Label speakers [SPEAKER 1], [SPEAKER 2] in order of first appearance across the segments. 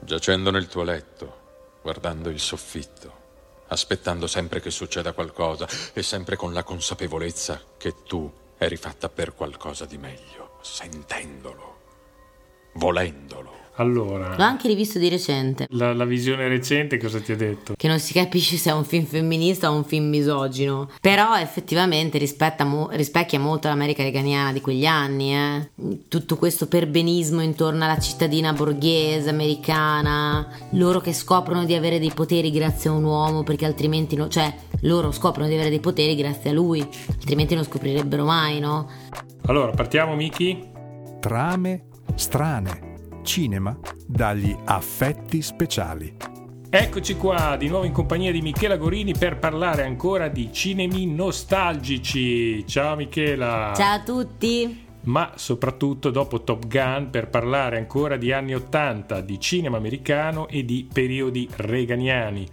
[SPEAKER 1] Giacendo nel tuo letto, guardando il soffitto, aspettando sempre che succeda qualcosa e sempre con la consapevolezza che tu eri fatta per qualcosa di meglio, sentendolo, volendolo.
[SPEAKER 2] Allora,
[SPEAKER 3] L'ho anche rivisto di recente.
[SPEAKER 2] la, la visione recente cosa ti ha detto?
[SPEAKER 3] Che non si capisce se è un film femminista o un film misogino. Però effettivamente rispetta mo- rispecchia molto l'America reganiana di quegli anni. eh. Tutto questo perbenismo intorno alla cittadina borghese americana. Loro che scoprono di avere dei poteri grazie a un uomo perché altrimenti no- Cioè, loro scoprono di avere dei poteri grazie a lui. Altrimenti non scoprirebbero mai, no?
[SPEAKER 2] Allora, partiamo Miki?
[SPEAKER 4] Trame strane. Cinema dagli affetti speciali.
[SPEAKER 2] Eccoci qua di nuovo in compagnia di Michela Gorini per parlare ancora di cinemi nostalgici. Ciao Michela!
[SPEAKER 3] Ciao a tutti!
[SPEAKER 2] Ma soprattutto dopo Top Gun per parlare ancora di anni 80, di cinema americano e di periodi reganiani.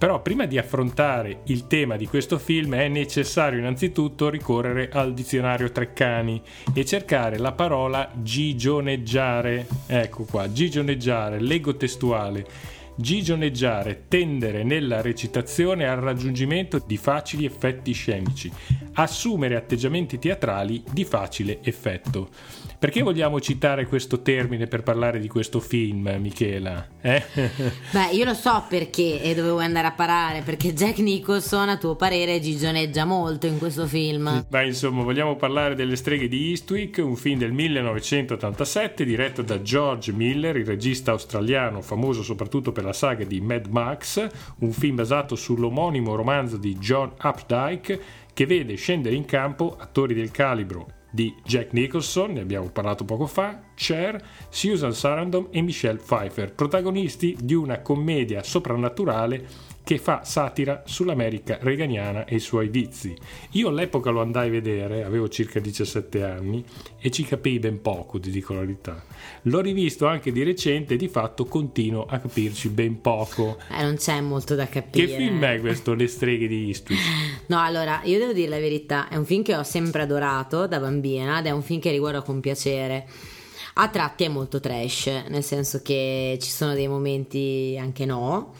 [SPEAKER 2] Però prima di affrontare il tema di questo film è necessario innanzitutto ricorrere al dizionario Treccani e cercare la parola gigioneggiare. Ecco qua, gigioneggiare, leggo testuale. Gigioneggiare, tendere nella recitazione al raggiungimento di facili effetti scenici, assumere atteggiamenti teatrali di facile effetto. Perché vogliamo citare questo termine per parlare di questo film, Michela? Eh?
[SPEAKER 3] Beh, io lo so perché e dove vuoi andare a parare, perché Jack Nicholson, a tuo parere, gigioneggia molto in questo film.
[SPEAKER 2] Beh, insomma, vogliamo parlare delle streghe di Eastwick, un film del 1987 diretto da George Miller, il regista australiano famoso soprattutto per la saga di Mad Max, un film basato sull'omonimo romanzo di John Updike che vede scendere in campo attori del calibro di Jack Nicholson, ne abbiamo parlato poco fa, Cher, Susan Sarandon e Michelle Pfeiffer, protagonisti di una commedia soprannaturale che fa satira sull'America reganiana e i suoi vizi. Io all'epoca lo andai a vedere, avevo circa 17 anni e ci capii ben poco, ti dico la verità. L'ho rivisto anche di recente e di fatto continuo a capirci ben poco.
[SPEAKER 3] Eh, non c'è molto da capire.
[SPEAKER 2] Che film è questo Le streghe di Eastwick?
[SPEAKER 3] No, allora, io devo dire la verità, è un film che ho sempre adorato da bambina ed è un film che riguardo con piacere. A tratti è molto trash, nel senso che ci sono dei momenti anche no,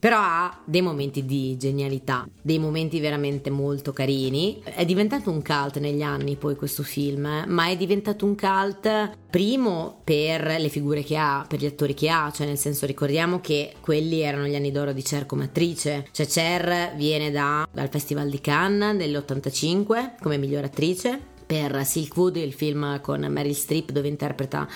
[SPEAKER 3] però ha dei momenti di genialità, dei momenti veramente molto carini. È diventato un cult negli anni poi questo film, ma è diventato un cult primo per le figure che ha, per gli attori che ha, cioè nel senso ricordiamo che quelli erano gli anni d'oro di Cher come attrice, cioè Cher viene da- dal Festival di Cannes nell'85 come miglior attrice per Silkwood, il film con Meryl Streep dove interpreta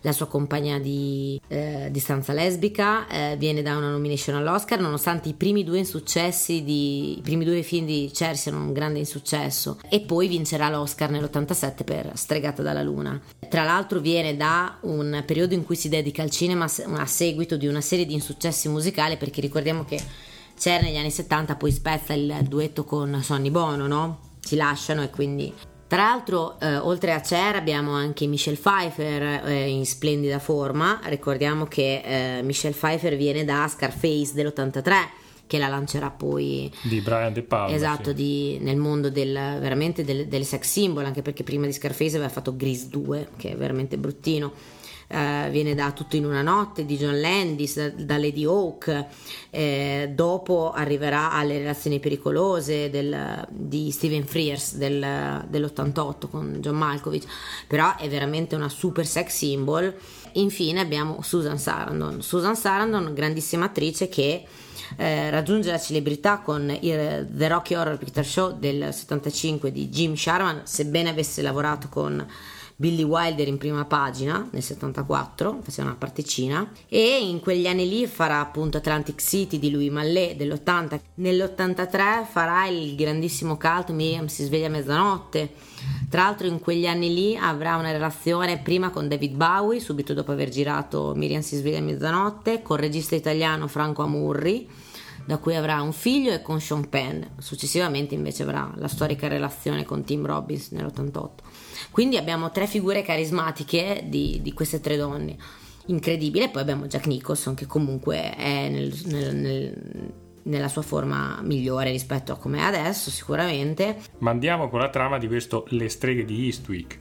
[SPEAKER 3] la sua compagna di, eh, di stanza lesbica, eh, viene da una nomination all'Oscar, nonostante i primi due insuccessi di, i primi due film di Cher siano un grande insuccesso, e poi vincerà l'Oscar nell'87 per Stregata dalla Luna. Tra l'altro viene da un periodo in cui si dedica al cinema a seguito di una serie di insuccessi musicali, perché ricordiamo che Cher negli anni 70 poi spezza il duetto con Sonny Bono, no? Si lasciano e quindi tra l'altro, eh, oltre a Cher abbiamo anche Michelle Pfeiffer eh, in splendida forma. Ricordiamo che eh, Michelle Pfeiffer viene da Scarface dell'83, che la lancerà poi
[SPEAKER 2] Di Brian De Palma.
[SPEAKER 3] esatto
[SPEAKER 2] sì.
[SPEAKER 3] di- nel mondo del, veramente del, del sex symbol, anche perché prima di Scarface aveva fatto Grease 2, che è veramente bruttino. Eh, viene da Tutto in una notte di John Landis, da, Lady Hawk, eh, dopo arriverà alle relazioni pericolose del- di Steven Frears del- dell'88 con John Malkovich, però è veramente una super sex symbol. Infine abbiamo Susan Sarandon, Susan Sarandon, grandissima attrice che eh, raggiunge la celebrità con il The Rocky Horror Picture Show del 75 di Jim Sharman, sebbene avesse lavorato con Billy Wilder in prima pagina nel 74, faceva una particina e in quegli anni lì farà appunto Atlantic City di Louis Mallet dell'80. Nell'83 farà il grandissimo cult Miriam si sveglia a mezzanotte. Tra l'altro in quegli anni lì avrà una relazione prima con David Bowie, subito dopo aver girato Miriam si sveglia a mezzanotte, col regista italiano Franco Amurri da cui avrà un figlio e con Sean Penn. Successivamente invece avrà la storica relazione con Tim Robbins nell'88. Quindi abbiamo tre figure carismatiche di, di queste tre donne. Incredibile. Poi abbiamo Jack Nicholson che comunque è nel- nel- nel- nella sua forma migliore rispetto a come è adesso sicuramente.
[SPEAKER 2] Ma andiamo con la trama di questo Le streghe di Eastwick.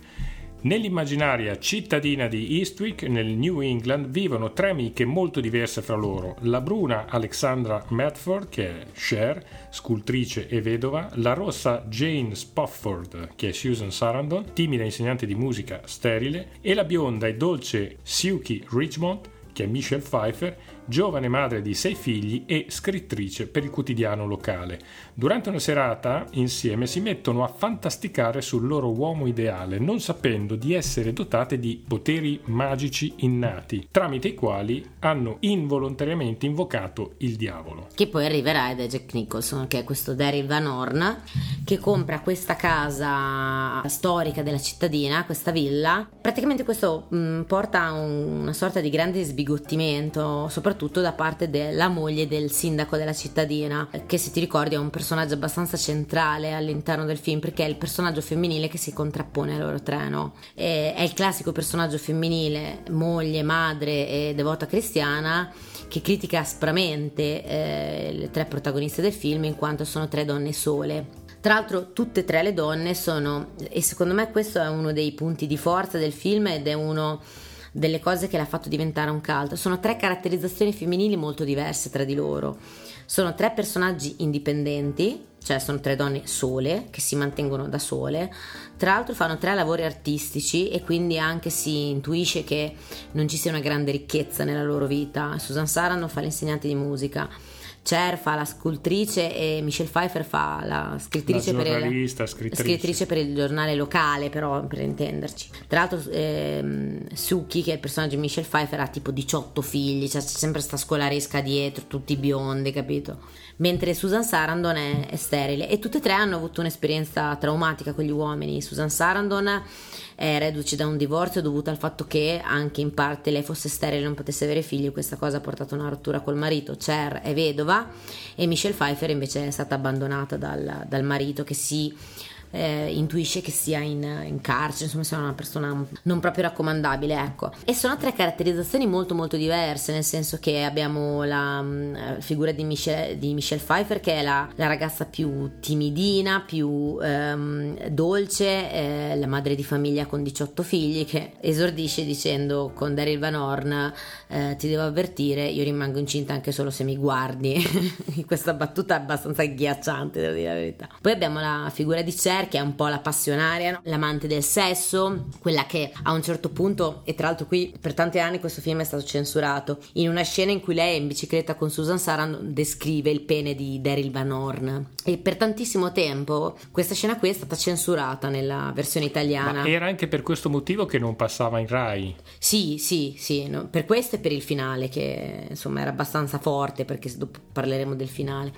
[SPEAKER 2] Nell'immaginaria cittadina di Eastwick, nel New England, vivono tre amiche molto diverse fra loro. La bruna Alexandra Medford, che è Cher, scultrice e vedova, la rossa Jane Spofford, che è Susan Sarandon, timida insegnante di musica sterile, e la bionda e dolce Suki Richmond, che è Michelle Pfeiffer, giovane madre di sei figli e scrittrice per il quotidiano locale. Durante una serata insieme si mettono a fantasticare sul loro uomo ideale, non sapendo di essere dotate di poteri magici innati, tramite i quali hanno involontariamente invocato il diavolo.
[SPEAKER 3] Che poi arriverà da Jack Nicholson, che è questo Daryl Van Horn, che compra questa casa storica della cittadina, questa villa. Praticamente questo mh, porta a un, una sorta di grande sbigottimento, soprattutto soprattutto da parte della moglie del sindaco della cittadina, che se ti ricordi è un personaggio abbastanza centrale all'interno del film perché è il personaggio femminile che si contrappone a loro tre, no? È il classico personaggio femminile, moglie, madre e devota cristiana che critica aspramente eh, le tre protagoniste del film in quanto sono tre donne sole. Tra l'altro tutte e tre le donne sono, e secondo me questo è uno dei punti di forza del film ed è uno delle cose che l'ha fatto diventare un cult. Sono tre caratterizzazioni femminili molto diverse tra di loro. Sono tre personaggi indipendenti, cioè sono tre donne sole che si mantengono da sole. Tra l'altro fanno tre lavori artistici e quindi anche si intuisce che non ci sia una grande ricchezza nella loro vita. Susan Sarandon fa l'insegnante di musica. Cher fa la scultrice e Michelle Pfeiffer fa la scrittrice,
[SPEAKER 2] la
[SPEAKER 3] per, il,
[SPEAKER 2] scrittrice.
[SPEAKER 3] scrittrice per il giornale locale, però per intenderci. Tra l'altro, ehm, Suki, che è il personaggio di Michelle Pfeiffer, ha tipo 18 figli, cioè c'è sempre sta scolaresca dietro, tutti biondi, capito? Mentre Susan Sarandon è, è sterile e tutte e tre hanno avuto un'esperienza traumatica con gli uomini. Susan Sarandon è reduce da un divorzio dovuto al fatto che anche in parte lei fosse sterile e non potesse avere figli, questa cosa ha portato a una rottura col marito. Cher è vedova e Michelle Pfeiffer invece è stata abbandonata dal, dal marito che si eh, intuisce che sia in, in carcere, insomma sia una persona non proprio raccomandabile, ecco. E sono tre caratterizzazioni molto molto diverse, nel senso che abbiamo la, mm, la figura di Michelle, di Michelle, Pfeiffer che è la, la, ragazza più timidina, più ehm, dolce, eh, la madre di famiglia con 18 figli che esordisce dicendo con Daryl Van Horn eh, ti devo avvertire, io rimango incinta anche solo se mi guardi. Questa battuta è abbastanza agghiacciante, devo dire la verità. Poi abbiamo la figura di Cher che è un po' la passionaria, no? l'amante del sesso, quella che a un certo punto, e tra l'altro qui per tanti anni questo film è stato censurato, in una scena in cui lei è in bicicletta con Susan Sarandon descrive il pene di Daryl Van Horn e per tantissimo tempo questa scena qui è stata censurata nella versione italiana.
[SPEAKER 2] Ma era anche per questo motivo che non passava in Rai?
[SPEAKER 3] Sì, sì, sì, no? per questo e per il finale che insomma era abbastanza forte perché dopo parleremo del finale.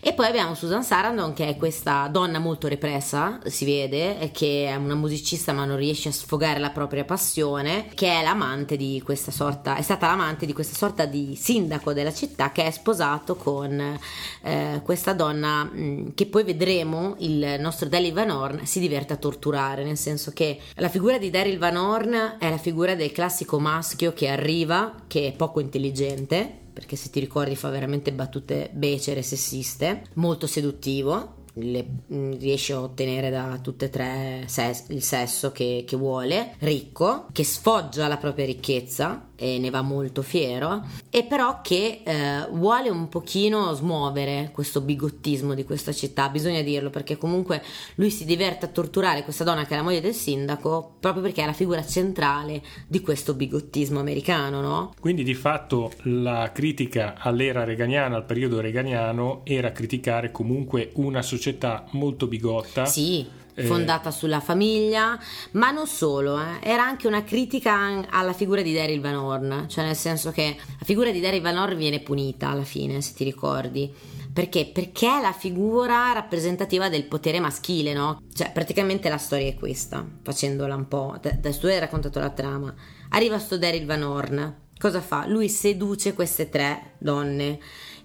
[SPEAKER 3] E poi abbiamo Susan Sarandon che è questa donna molto repressa, si vede, che è una musicista ma non riesce a sfogare la propria passione, che è l'amante di questa sorta, è stata l'amante di questa sorta di sindaco della città che è sposato con eh, questa donna mh, mm, che poi vedremo il nostro Daryl Van Horn si diverte a torturare, nel senso che la figura di Daryl Van Horn è la figura del classico maschio che arriva, che è poco intelligente, perché se ti ricordi fa veramente battute becere sessiste, molto seduttivo, le, mm, riesce a ottenere da tutte e tre ses- il sesso che, che vuole, ricco, che sfoggia la propria ricchezza e ne va molto fiero, e però che eh, vuole un pochino smuovere questo bigottismo di questa città, bisogna dirlo perché comunque lui si diverte a torturare questa donna che è la moglie del sindaco proprio perché è la figura centrale di questo bigottismo americano, no?
[SPEAKER 2] Quindi di fatto la critica all'era reganiana, al periodo reganiano, era criticare comunque una società molto bigotta.
[SPEAKER 3] Sì. Fondata sulla famiglia, ma non solo, eh. era anche una critica alla figura di Daryl Van Horn, cioè nel senso che la figura di Daryl Van Horn viene punita alla fine, se ti ricordi. Perché? Perché è la figura rappresentativa del potere maschile, no? Cioè, praticamente la storia è questa, facendola un po'. Adesso tu hai raccontato la trama. Arriva sto Daryl Van Horn. Cosa fa? Lui seduce queste tre donne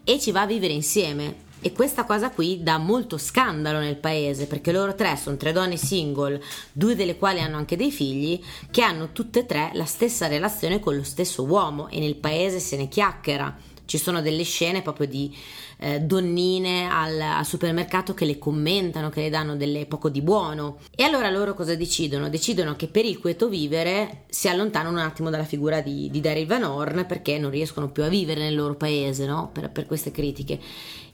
[SPEAKER 3] e ci va a vivere insieme e questa cosa qui dà molto scandalo nel paese perché loro tre sono tre donne single, due delle quali hanno anche dei figli, che hanno tutte e tre la stessa relazione con lo stesso uomo e nel paese se ne chiacchiera Ci sono delle scene proprio di eh, donnine al, al, supermercato che le commentano, che le danno delle poco di buono. E allora loro cosa decidono? Decidono che per il quieto vivere si allontanano un attimo dalla figura di, di Daryl Van Horn perché non riescono più a vivere nel loro paese, no? Per, per queste critiche.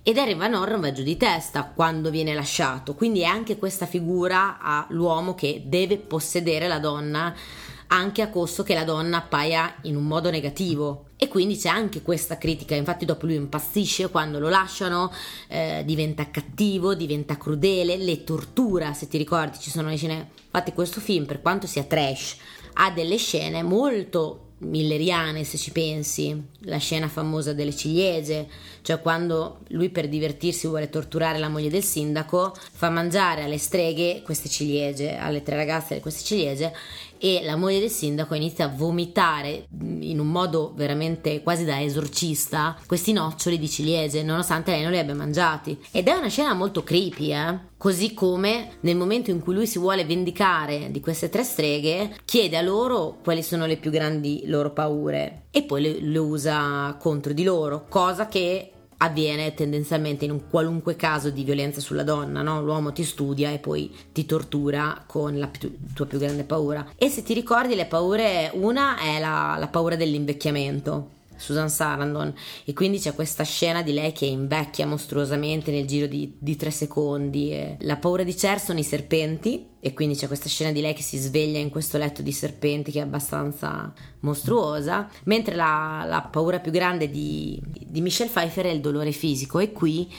[SPEAKER 3] Ed Daryl Van Horn va giù di testa quando viene lasciato, quindi è anche questa figura all'uomo che deve possedere la donna anche a costo che la donna appaia in un modo negativo. E quindi c'è anche questa critica, infatti dopo lui impazzisce quando lo lasciano, eh, diventa cattivo, diventa crudele, le tortura, se ti ricordi ci sono le scene, infatti questo film per quanto sia trash ha delle scene molto milleriane se ci pensi, la scena famosa delle ciliegie, cioè quando lui per divertirsi vuole torturare la moglie del sindaco, fa mangiare alle streghe queste ciliegie, alle tre ragazze queste ciliegie e la moglie del sindaco inizia a vomitare in un modo veramente quasi da esorcista questi noccioli di ciliegie, nonostante lei non li abbia mangiati. Ed è una scena molto creepy, eh? Così come nel momento in cui lui si vuole vendicare di queste tre streghe, chiede a loro quali sono le più grandi loro paure e poi le, le usa contro di loro, cosa che avviene tendenzialmente in un qualunque caso di violenza sulla donna, no? l'uomo ti studia e poi ti tortura con la più, tua più grande paura. E se ti ricordi le paure, una è la, la paura dell'invecchiamento. Susan Sarandon. E quindi c'è questa scena di lei che invecchia mostruosamente nel giro di, di tre secondi. La paura di Cher sono i serpenti e quindi c'è questa scena di lei che si sveglia in questo letto di serpenti che è abbastanza mostruosa mentre la, la paura più grande di, di Michelle Pfeiffer è il dolore fisico. E qui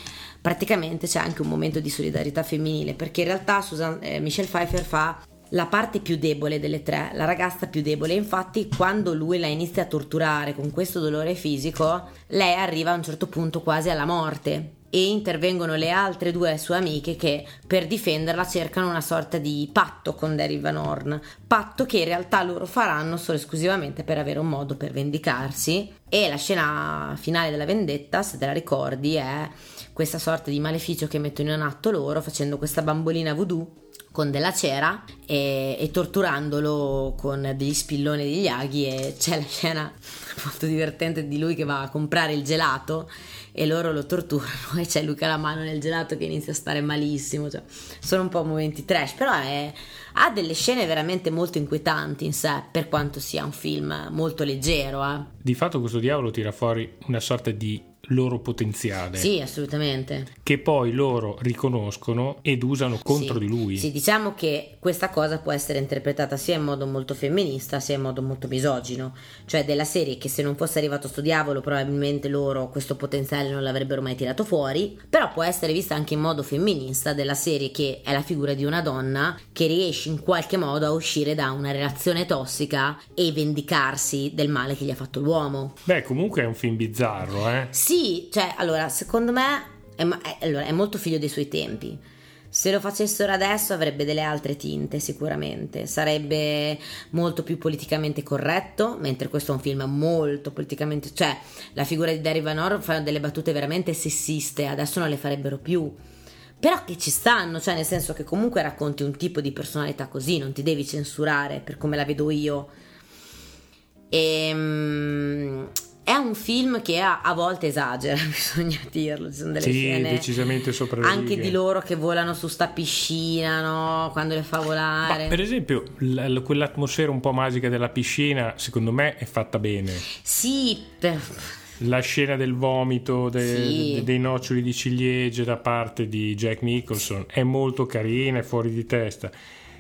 [SPEAKER 3] praticamente c'è anche un momento di solidarietà femminile perché in realtà Susan, eh, Michelle Pfeiffer fa la parte più debole delle tre, la ragazza più debole. Infatti, quando lui la inizia a torturare con questo dolore fisico, lei arriva a un certo punto quasi alla morte e intervengono le altre due sue amiche che per difenderla cercano una sorta di patto con Daryl Van Horn, patto che in realtà loro faranno solo esclusivamente per avere un modo per vendicarsi e la scena finale della vendetta, se te la ricordi, è questa sorta di maleficio che mettono in atto loro facendo questa bambolina voodoo con della cera e, e, torturandolo con degli spilloni degli aghi e c'è la scena molto divertente di lui che va a comprare il gelato e loro lo torturano e c'è ha la mano nel gelato che inizia a stare malissimo cioè, sono un po' momenti trash però è, ha delle scene veramente molto inquietanti in sé per quanto sia un film molto leggero eh.
[SPEAKER 2] di fatto questo diavolo tira fuori una sorta di loro potenziale.
[SPEAKER 3] Sì, assolutamente.
[SPEAKER 2] Che poi loro riconoscono ed usano contro
[SPEAKER 3] sì,
[SPEAKER 2] di lui.
[SPEAKER 3] Sì, diciamo che questa cosa può essere interpretata sia in modo molto femminista sia in modo molto misogino. Cioè della serie che se non fosse arrivato sto diavolo probabilmente loro questo potenziale non l'avrebbero mai tirato fuori. Però può essere vista anche in modo femminista della serie che è la figura di una donna che riesce in qualche modo a uscire da una relazione tossica e vendicarsi del male che gli ha fatto l'uomo.
[SPEAKER 2] Beh, comunque è un film bizzarro, eh?
[SPEAKER 3] Sì, sì, cioè, allora, secondo me è, è, allora, è molto figlio dei suoi tempi. Se lo facessero adesso avrebbe delle altre tinte sicuramente, sarebbe molto più politicamente corretto, mentre questo è un film molto politicamente, cioè la figura di Darry Van Orr fa delle battute veramente sessiste, adesso non le farebbero più. Però che ci stanno, cioè nel senso che comunque racconti un tipo di personalità così, non ti devi censurare per come la vedo io. Ehm, è un film che a, a, volte esagera, bisogna dirlo. Ci sono delle
[SPEAKER 2] sì,
[SPEAKER 3] scene
[SPEAKER 2] decisamente sopra le
[SPEAKER 3] Anche
[SPEAKER 2] righe.
[SPEAKER 3] di loro che volano su sta piscina, no? Quando le fa volare.
[SPEAKER 2] Ma per esempio, l- quell'atmosfera un po' magica della piscina, secondo me è fatta bene.
[SPEAKER 3] Sì, per...
[SPEAKER 2] La scena del vomito, de-
[SPEAKER 3] Sì.
[SPEAKER 2] de- dei noccioli di ciliegie da parte di Jack Nicholson è molto carina, è fuori di testa.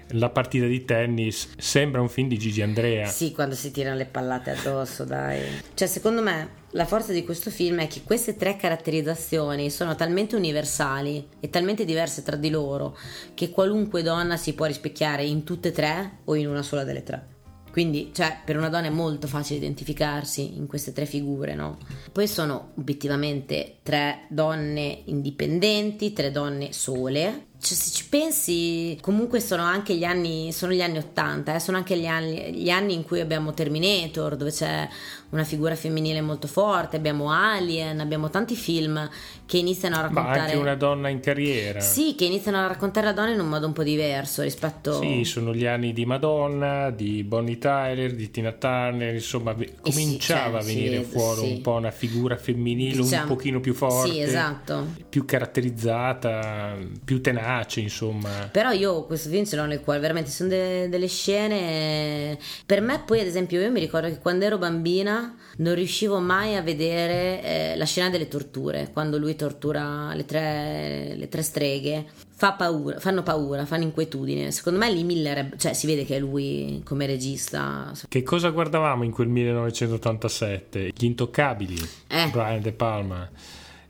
[SPEAKER 2] La partita di tennis sembra un film di Gigi Andrea.
[SPEAKER 3] Sì, quando si tirano le pallate addosso, dai. Cioè, secondo me, la forza di questo film è che queste tre caratterizzazioni sono talmente universali e talmente diverse tra di loro che qualunque donna si può rispecchiare in tutte e tre o in una sola delle tre. Quindi, cioè, per una donna è molto facile identificarsi in queste tre figure, no? Poi sono obiettivamente tre donne indipendenti, tre donne sole, cioè, se ci pensi, comunque sono anche gli anni, sono gli anni 80, eh, sono anche gli anni, gli anni in cui abbiamo Terminator, dove c'è una figura femminile molto forte, abbiamo Alien, abbiamo tanti film che iniziano a raccontare...
[SPEAKER 2] Ma anche una donna in carriera.
[SPEAKER 3] Sì, che iniziano a raccontare la donna in un modo un po' diverso rispetto...
[SPEAKER 2] Sì, sono gli anni di Madonna, di Bonnie Tyler, di Tina Turner, insomma cominciava
[SPEAKER 3] sì,
[SPEAKER 2] a venire
[SPEAKER 3] sì,
[SPEAKER 2] fuori
[SPEAKER 3] sì.
[SPEAKER 2] un po' una figura femminile
[SPEAKER 3] Diciamo-
[SPEAKER 2] un pochino più forte,
[SPEAKER 3] esatto.
[SPEAKER 2] più caratterizzata, più tenace, insomma.
[SPEAKER 3] Però io questo film ce l'ho nel cuore, veramente sono de- delle scene. Per me, poi, ad esempio, io mi ricordo che quando ero bambina non riuscivo mai a vedere eh, la scena delle torture, quando lui tortura le tre, le tre streghe. Fa paura, fanno paura, fanno inquietudine. Secondo me lì Miller, è- cioè si vede che è lui come regista.
[SPEAKER 2] Che cosa guardavamo in quel 1987? Gli intoccabili,
[SPEAKER 3] Eh.
[SPEAKER 2] Brian De Palma.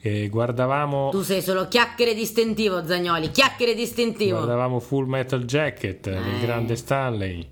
[SPEAKER 2] Eh, guardavamo,
[SPEAKER 3] Tu sei solo chiacchiere distintivo, Zagnoli, chiacchiere distintivo.
[SPEAKER 2] guardavamo Full Metal Jacket
[SPEAKER 3] Eh.
[SPEAKER 2] grande Stanley,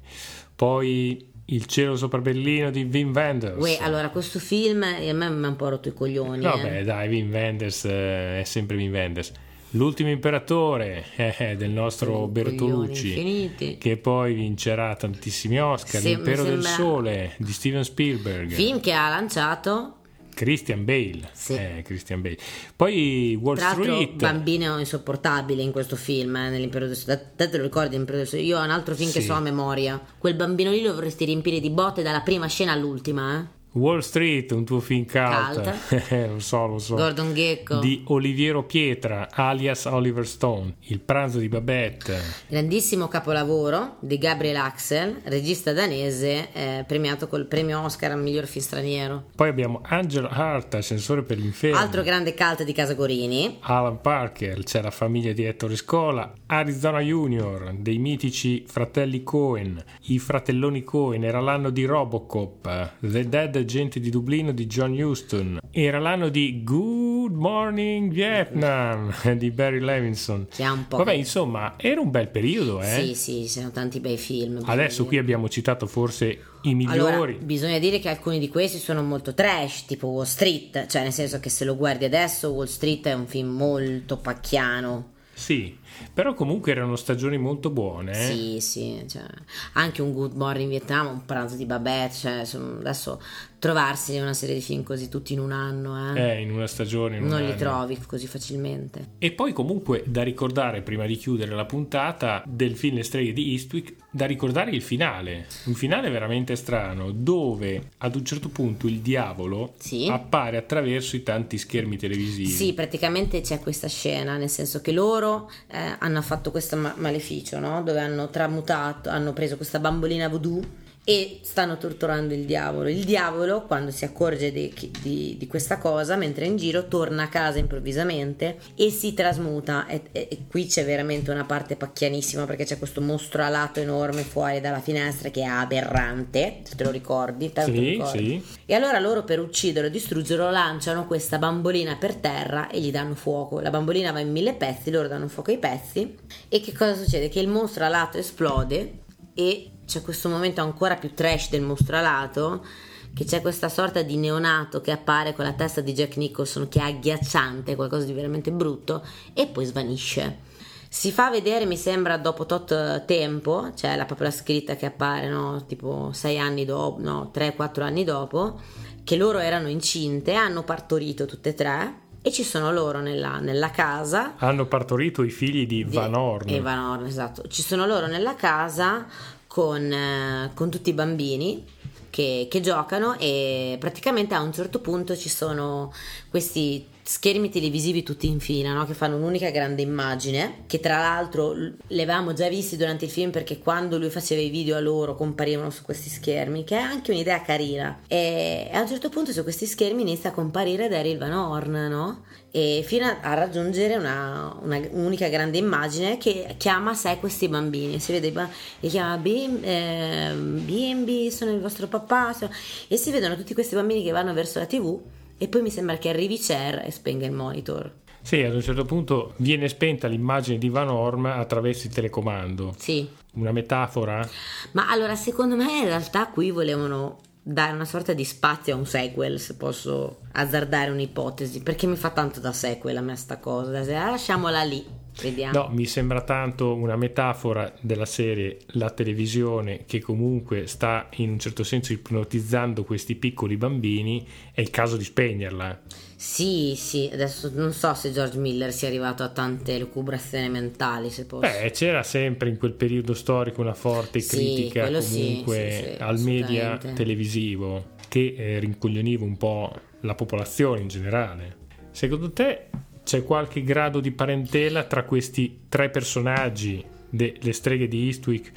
[SPEAKER 2] poi Il cielo sopra Berlino di Wim Wenders.
[SPEAKER 3] Uè, allora questo film eh, a me mi ha un po' rotto i coglioni. eh.
[SPEAKER 2] Vabbè, dai, Wim Wenders eh, è sempre Wim Wenders. L'ultimo imperatore eh, del nostro Bertolucci, che poi vincerà tantissimi Oscar.
[SPEAKER 3] Mi
[SPEAKER 2] L'impero del
[SPEAKER 3] sembra-
[SPEAKER 2] sole di Steven Spielberg.
[SPEAKER 3] Film che ha lanciato
[SPEAKER 2] Christian Bale.
[SPEAKER 3] Sì.
[SPEAKER 2] Eh, Christian Bale. Poi Wall
[SPEAKER 3] Tra
[SPEAKER 2] Street.
[SPEAKER 3] bambino insopportabile in questo film, eh, nell'Impero del Sole. Te te lo ricordi l'Impero del Sole? Io ho un altro film che
[SPEAKER 2] Sì.
[SPEAKER 3] so a memoria. Quel bambino lì lo vorresti riempire di botte dalla prima scena all'ultima, eh?
[SPEAKER 2] Wall Street, un tuo film cult. Lo so, lo so.
[SPEAKER 3] Gordon Gecko.
[SPEAKER 2] Di Oliviero Pietra, alias Oliver Stone. Il pranzo di Babette.
[SPEAKER 3] Grandissimo capolavoro di Gabriel Axel, regista danese, eh, premiato col premio Oscar al miglior film straniero.
[SPEAKER 2] Poi abbiamo Angel Hart, Ascensore per l'inferno.
[SPEAKER 3] Altro grande cult di Casa Gorini.
[SPEAKER 2] Alan Parker, c'è la famiglia di Ettore Scola, Arizona Junior, dei mitici fratelli Cohen, i fratelloni Cohen, era l'anno di Robocop, The Dead Gente di Dublino di John Huston, era l'anno di Good Morning Vietnam di Barry Levinson.
[SPEAKER 3] Che ha un po'.
[SPEAKER 2] Vabbè, insomma, era un bel periodo, eh?
[SPEAKER 3] Sì, sì, sono tanti bei film.
[SPEAKER 2] Adesso qui abbiamo citato forse i
[SPEAKER 3] Allora,
[SPEAKER 2] migliori.
[SPEAKER 3] bisogna dire che alcuni di questi sono molto trash, tipo Wall Street, cioè nel senso che se lo guardi adesso Wall Street è un film molto pacchiano.
[SPEAKER 2] Sì, però comunque erano stagioni molto buone. eh?
[SPEAKER 3] Sì, sì, cioè, anche un Good Morning Vietnam, un pranzo di Babette, cioè, adesso trovarsi una serie di film così tutti in un anno, eh,
[SPEAKER 2] Eh, in una stagione. in un
[SPEAKER 3] non li
[SPEAKER 2] anno.
[SPEAKER 3] trovi così facilmente.
[SPEAKER 2] E poi comunque da ricordare prima di chiudere la puntata del film Le streghe di Eastwick, da ricordare il finale, un finale veramente strano dove ad un certo punto il diavolo
[SPEAKER 3] Sì.
[SPEAKER 2] appare attraverso i tanti schermi televisivi.
[SPEAKER 3] Sì, praticamente c'è questa scena, nel senso che loro eh, hanno fatto questo ma- maleficio, no? Dove hanno tramutato, hanno preso questa bambolina voodoo e stanno torturando il diavolo. Il diavolo, quando si accorge di, di- di questa cosa, mentre è in giro, torna a casa improvvisamente e si trasmuta. E, e- e qui c'è veramente una parte pacchianissima perché c'è questo mostro alato enorme fuori dalla finestra che è aberrante, se te lo ricordi. Te lo
[SPEAKER 2] Sì,
[SPEAKER 3] ricordi?
[SPEAKER 2] sì.
[SPEAKER 3] E allora loro per ucciderlo e distruggerlo lanciano questa bambolina per terra e gli danno fuoco. La bambolina va in mille pezzi, loro danno fuoco ai pezzi. E che cosa succede? Che il mostro alato esplode e c'è questo momento ancora più trash del mostro alato. Che c'è questa sorta di neonato che appare con la testa di Jack Nicholson che è agghiacciante, qualcosa di veramente brutto, e poi svanisce. Si fa vedere, mi sembra, dopo tot tempo, cioè la proprio la scritta che appare, no? tipo 6 anni dopo, no, 3-4 anni dopo, che loro erano incinte, hanno partorito tutte e tre e ci sono loro nella, nella casa.
[SPEAKER 2] Hanno partorito i figli di
[SPEAKER 3] di-
[SPEAKER 2] Van Horn.
[SPEAKER 3] E Van Horn, esatto. Ci sono loro nella casa con, eh, con tutti i bambini che, che giocano e praticamente a un certo punto ci sono questi schermi televisivi tutti in fila no? che fanno un'unica grande immagine che tra l'altro l- li avevamo già visti durante il film perché quando lui faceva i video a loro comparivano su questi schermi che è anche un'idea carina e a un certo punto su questi schermi inizia a comparire Daryl Van Horn no? e fino a, a raggiungere una, una unica grande immagine che chiama a sé questi bambini si vede li chiama bim- eh, bimbi sono il vostro papà sono-" e si vedono tutti questi bambini che vanno verso la tv e poi mi sembra che arrivi Cher e spenga il monitor
[SPEAKER 2] Sì, ad un certo punto viene spenta l'immagine di Van Horn attraverso il telecomando.
[SPEAKER 3] sì
[SPEAKER 2] Una metafora?
[SPEAKER 3] ma allora secondo me in realtà qui volevano dare una sorta di spazio a un sequel se posso azzardare un'ipotesi perché mi fa tanto da sequel a me sta cosa ah, lasciamola lì Vediamo.
[SPEAKER 2] No, mi sembra tanto una metafora della serie La televisione che comunque sta in un certo senso ipnotizzando questi piccoli bambini, è il caso di spegnerla.
[SPEAKER 3] Sì, sì, adesso non so se George Miller sia arrivato a tante lucubrazioni mentali, se posso.
[SPEAKER 2] Beh, c'era sempre in quel periodo storico una forte
[SPEAKER 3] Sì,
[SPEAKER 2] critica comunque
[SPEAKER 3] sì, sì,
[SPEAKER 2] al media televisivo che eh, rincoglioniva un po' la popolazione in generale. Secondo te c'è qualche grado di parentela tra questi tre personaggi, de- le streghe di Eastwick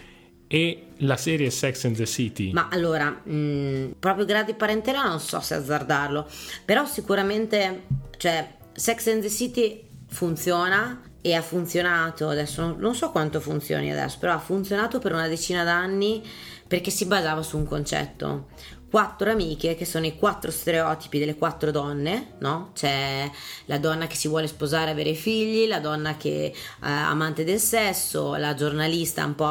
[SPEAKER 2] e la serie Sex and the City?
[SPEAKER 3] Ma allora, mh, proprio grado di parentela non so se azzardarlo, però sicuramente, cioè, Sex and the City funziona e ha funzionato, adesso non so quanto funzioni adesso, però ha funzionato per una decina d'anni perché si basava su un concetto. Quattro amiche che sono i quattro stereotipi delle quattro donne, no? C'è la donna che si vuole sposare avere figli, la donna che è amante del sesso, la giornalista un po'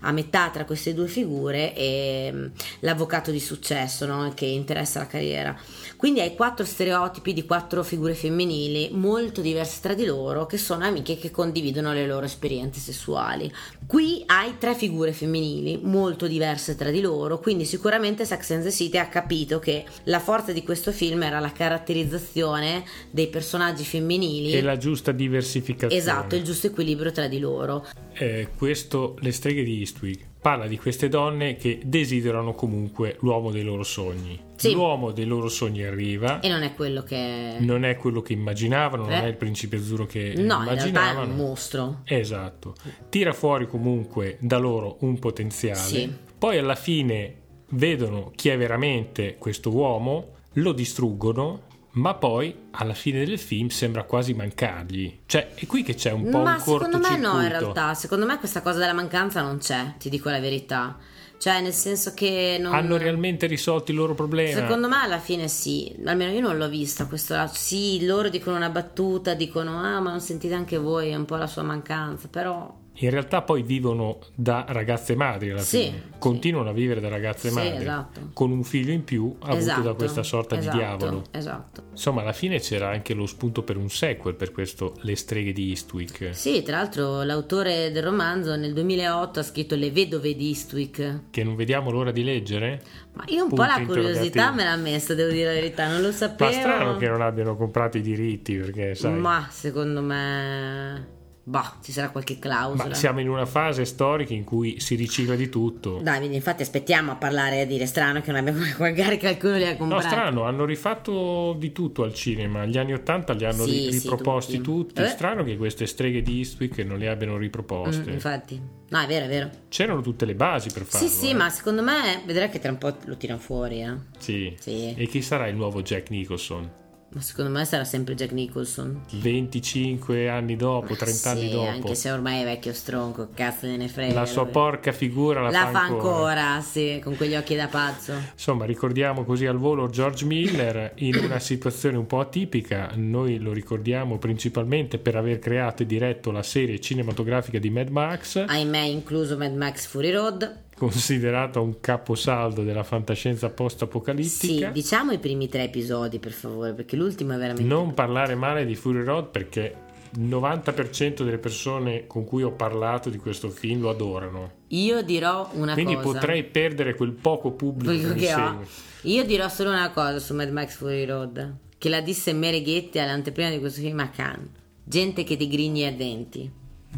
[SPEAKER 3] a metà tra queste due figure e mm, l'avvocato di successo, no? Che interessa la carriera. Quindi hai quattro stereotipi di quattro figure femminili molto diverse tra di loro, che sono amiche che condividono le loro esperienze sessuali. Qui hai tre figure femminili molto diverse tra di loro, quindi sicuramente Sex and the City ha capito che la forza di questo film era la caratterizzazione dei personaggi femminili.
[SPEAKER 2] E la giusta diversificazione.
[SPEAKER 3] Esatto, il giusto equilibrio tra di loro.
[SPEAKER 2] Eh, questo, le streghe di Eastwick, parla di queste donne che desiderano comunque l'uomo dei loro sogni.
[SPEAKER 3] Sì.
[SPEAKER 2] L'uomo dei loro sogni arriva,
[SPEAKER 3] E non è quello che...
[SPEAKER 2] non è quello che immaginavano, non
[SPEAKER 3] Eh.
[SPEAKER 2] è il principe azzurro che
[SPEAKER 3] No, in realtà è
[SPEAKER 2] immaginavano.
[SPEAKER 3] un mostro.
[SPEAKER 2] Esatto, tira fuori comunque da loro un potenziale.
[SPEAKER 3] Sì.
[SPEAKER 2] Poi alla fine vedono chi è veramente questo uomo, lo distruggono, ma poi alla fine del film sembra quasi mancargli. Cioè, è qui che c'è un po'
[SPEAKER 3] Ma
[SPEAKER 2] un
[SPEAKER 3] secondo me no, in
[SPEAKER 2] cortocircuito.
[SPEAKER 3] realtà. Secondo me questa cosa della mancanza non c'è, ti dico la verità. Cioè, nel senso che non...
[SPEAKER 2] Hanno realmente risolto il loro problema?
[SPEAKER 3] Secondo me alla fine sì, almeno io non l'ho vista questo lato. Sì, loro dicono una battuta, dicono ah ma non sentite anche voi, è un po' la sua mancanza, però
[SPEAKER 2] In realtà poi vivono da ragazze madri alla
[SPEAKER 3] Sì,
[SPEAKER 2] fine. Continuano a vivere da ragazze
[SPEAKER 3] Sì,
[SPEAKER 2] madri.
[SPEAKER 3] esatto.
[SPEAKER 2] Con un figlio in più avuto
[SPEAKER 3] esatto,
[SPEAKER 2] da questa sorta
[SPEAKER 3] esatto,
[SPEAKER 2] di diavolo.
[SPEAKER 3] Esatto.
[SPEAKER 2] Insomma, alla fine c'era anche lo spunto per un sequel per questo Le streghe di Eastwick.
[SPEAKER 3] Sì, tra l'altro l'autore del romanzo nel 2008 ha scritto Le vedove di Eastwick.
[SPEAKER 2] Che non vediamo l'ora di leggere?
[SPEAKER 3] Ma io un
[SPEAKER 2] Punto
[SPEAKER 3] po' la curiosità me l'ha messa, devo dire la verità, non lo sapevo.
[SPEAKER 2] Ma strano che non abbiano comprato i diritti, perché sai. Ma
[SPEAKER 3] secondo me... Bah, ci sarà qualche clausola.
[SPEAKER 2] siamo in una fase storica in cui si ricicla di tutto.
[SPEAKER 3] Dai, quindi infatti aspettiamo a parlare e a dire strano che non abbiamo magari qualcuno li ha
[SPEAKER 2] No,
[SPEAKER 3] comprati.
[SPEAKER 2] strano, hanno rifatto di tutto al cinema. Gli anni Ottanta li hanno
[SPEAKER 3] Sì,
[SPEAKER 2] ri-
[SPEAKER 3] sì,
[SPEAKER 2] riproposti
[SPEAKER 3] tutti.
[SPEAKER 2] tutti.
[SPEAKER 3] Eh.
[SPEAKER 2] Strano che queste streghe di Eastwick non le abbiano riproposte.
[SPEAKER 3] Mm, infatti. No, è vero, è vero.
[SPEAKER 2] C'erano tutte le basi per farlo.
[SPEAKER 3] sì, sì,
[SPEAKER 2] eh.
[SPEAKER 3] ma secondo me vedrai che tra un po' lo tirano fuori, eh.
[SPEAKER 2] Sì.
[SPEAKER 3] Sì.
[SPEAKER 2] E chi sarà il nuovo Jack Nicholson?
[SPEAKER 3] Ma secondo me sarà sempre Jack Nicholson.
[SPEAKER 2] 25 anni dopo, 30 anni
[SPEAKER 3] Sì,
[SPEAKER 2] dopo.
[SPEAKER 3] anche se ormai è vecchio stronco, cazzo ne frega.
[SPEAKER 2] La sua porca figura la,
[SPEAKER 3] La fa ancora, sì, con quegli occhi da pazzo.
[SPEAKER 2] Insomma, ricordiamo così al volo George Miller in una situazione un po' atipica. Noi lo ricordiamo principalmente per aver creato e diretto la serie cinematografica di Mad Max,
[SPEAKER 3] Ahimè, incluso Mad Max Fury Road.
[SPEAKER 2] Considerata un caposaldo della fantascienza
[SPEAKER 3] Sì,
[SPEAKER 2] post-apocalittica.
[SPEAKER 3] diciamo i primi tre episodi, per favore, perché l'ultimo è veramente.
[SPEAKER 2] Non parlare male di Fury Road perché il 90% delle persone con cui ho parlato di questo film lo adorano.
[SPEAKER 3] Io dirò una
[SPEAKER 2] Quindi
[SPEAKER 3] cosa.
[SPEAKER 2] potrei perdere quel poco pubblico che
[SPEAKER 3] ho. Io dirò solo una cosa su Mad Max Fury Road. Che la disse Mereghetti all'anteprima di questo film a Cannes. Gente che ti grigni a denti.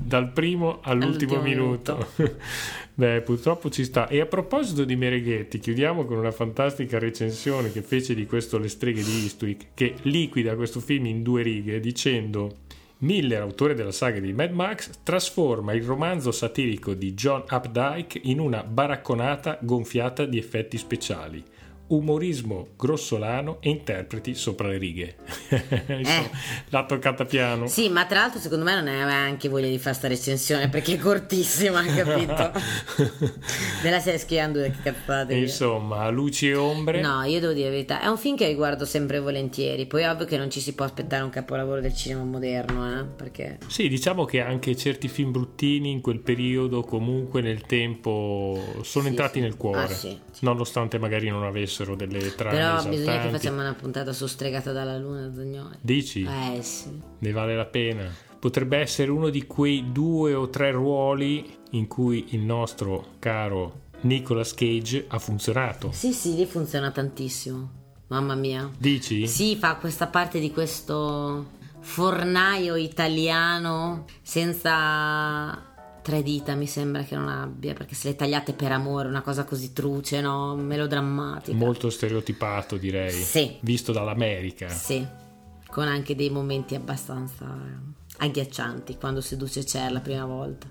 [SPEAKER 2] Dal primo all'ultimo,
[SPEAKER 3] All'ultimo
[SPEAKER 2] minuto. Beh, purtroppo ci sta. E a proposito di Mereghetti, chiudiamo con una fantastica recensione che fece di questo Le streghe di Eastwick, che liquida questo film in due righe dicendo Miller, autore della saga di Mad Max, trasforma il romanzo satirico di John Updike in una baracconata gonfiata di effetti speciali. Umorismo grossolano e interpreti sopra le righe. Insomma, L'ha toccata piano.
[SPEAKER 3] Sì, ma tra l'altro secondo me non aveva anche voglia di fare sta recensione perché è cortissima, capito? Me la stai scrivendo che cazzate.
[SPEAKER 2] Insomma, luci e ombre.
[SPEAKER 3] No, io devo dire la verità, è un film che riguardo sempre volentieri. Poi è ovvio che non ci si può aspettare un capolavoro del cinema moderno, eh? Perché
[SPEAKER 2] Sì, diciamo che anche certi film bruttini in quel periodo, comunque nel tempo, sono
[SPEAKER 3] Sì,
[SPEAKER 2] entrati
[SPEAKER 3] sì.
[SPEAKER 2] nel cuore.
[SPEAKER 3] Ah, sì.
[SPEAKER 2] Nonostante magari non avessero delle trame
[SPEAKER 3] Però
[SPEAKER 2] esaltanti.
[SPEAKER 3] bisogna che facciamo una puntata su Stregata dalla Luna, Zagnoli.
[SPEAKER 2] Dici?
[SPEAKER 3] Eh sì.
[SPEAKER 2] Ne vale la pena? potrebbe essere uno di quei due o tre ruoli in cui il nostro caro Nicolas Cage ha funzionato.
[SPEAKER 3] Sì, sì, lì funziona tantissimo. Mamma mia.
[SPEAKER 2] Dici?
[SPEAKER 3] Sì, fa questa parte di questo fornaio italiano senza tre dita mi sembra che non abbia perché se le tagliate per amore una cosa così truce no? Melodrammatica.
[SPEAKER 2] Molto stereotipato direi.
[SPEAKER 3] Sì.
[SPEAKER 2] Visto dall'America.
[SPEAKER 3] Sì. Con anche dei momenti abbastanza agghiaccianti quando seduce Cher la prima volta.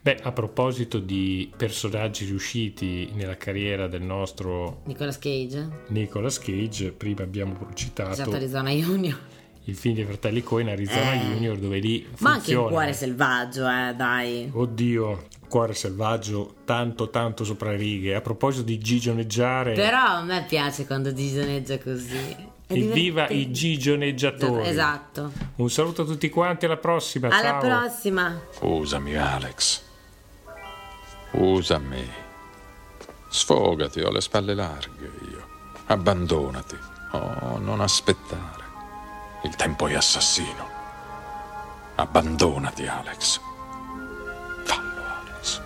[SPEAKER 2] Beh, a proposito di personaggi riusciti nella carriera del nostro
[SPEAKER 3] Nicolas Cage,
[SPEAKER 2] Nicolas Cage prima abbiamo citato
[SPEAKER 3] esatto, Arizona Junior
[SPEAKER 2] il film dei fratelli Coen Arizona eh. Junior dove lì funziona.
[SPEAKER 3] ma anche il cuore selvaggio eh dai.
[SPEAKER 2] Oddio cuore selvaggio tanto tanto sopra le righe. A proposito di gigioneggiare
[SPEAKER 3] però a me piace quando gigioneggia così.
[SPEAKER 2] Evviva i gigioneggiatori.
[SPEAKER 3] Esatto.
[SPEAKER 2] Un saluto a tutti quanti alla prossima
[SPEAKER 3] alla
[SPEAKER 2] ciao.
[SPEAKER 3] prossima.
[SPEAKER 1] Usami Alex. Usami. Sfogati ho le spalle larghe io. Abbandonati. Oh non aspettare il tempo è assassino. Abbandonati, Alex. Fallo, Alex.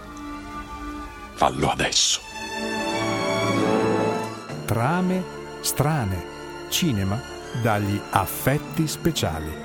[SPEAKER 1] Fallo adesso.
[SPEAKER 4] Trame strane. Cinema dagli affetti speciali.